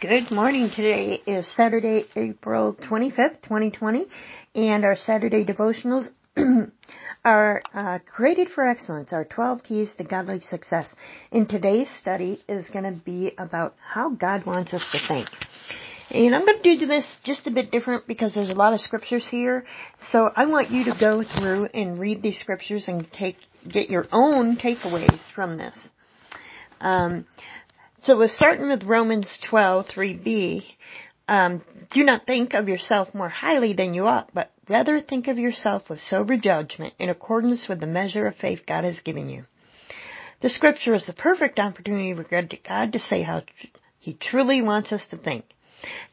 Good morning. Today is Saturday, April 25th, 2020, and our Saturday devotionals are uh, created for excellence, our 12 keys to godly success. And today's study is going to be about how God wants us to think. And I'm going to do this just a bit different because there's a lot of scriptures here. So I want you to go through and read these scriptures and take, get your own takeaways from this. Um, so we're starting with Romans 12, 3b. Um, do not think of yourself more highly than you ought, but rather think of yourself with sober judgment in accordance with the measure of faith God has given you. The scripture is the perfect opportunity for God to say how He truly wants us to think.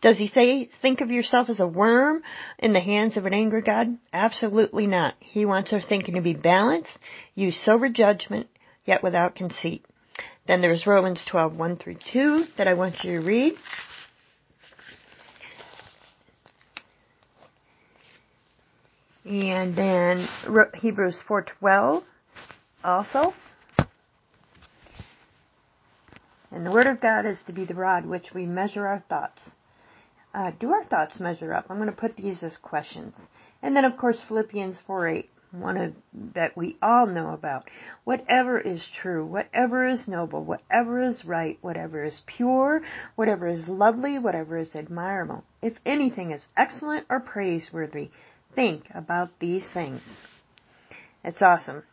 Does He say, think of yourself as a worm in the hands of an angry God? Absolutely not. He wants our thinking to be balanced, use sober judgment, yet without conceit. Then there's Romans 12, 1 through 2 that I want you to read. And then Hebrews 4:12 also. And the Word of God is to be the rod which we measure our thoughts. Uh, do our thoughts measure up? I'm going to put these as questions. And then, of course, Philippians 4:8 one of, that we all know about. Whatever is true, whatever is noble, whatever is right, whatever is pure, whatever is lovely, whatever is admirable, if anything is excellent or praiseworthy, think about these things. It's awesome.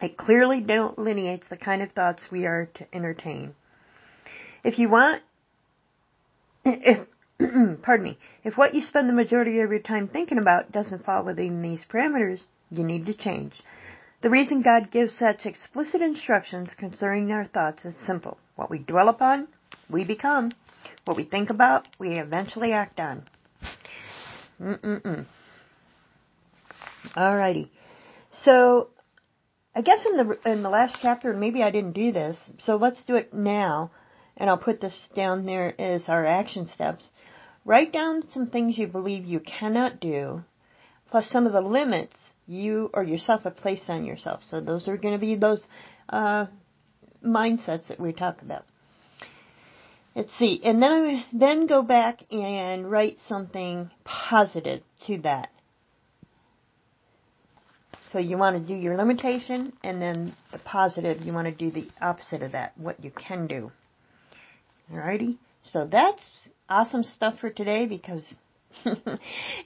It clearly delineates the kind of thoughts we are to entertain. If you want, if pardon me, if what you spend the majority of your time thinking about doesn't fall within these parameters, you need to change. The reason God gives such explicit instructions concerning our thoughts is simple. What we dwell upon, we become. What we think about, we eventually act on. Mm-mm-mm. Alrighty. So, I guess in the in the last chapter, maybe I didn't do this. So let's do it now, and I'll put this down there as our action steps. Write down some things you believe you cannot do, plus some of the limits you or yourself have placed on yourself. So those are going to be those uh, mindsets that we talk about. Let's see, and then I then go back and write something positive to that. So you want to do your limitation, and then the positive, you want to do the opposite of that, what you can do. Alrighty? So that's awesome stuff for today because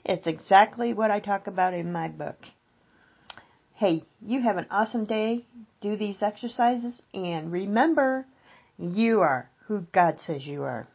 it's exactly what I talk about in my book. Hey, you have an awesome day. Do these exercises and remember, you are who God says you are.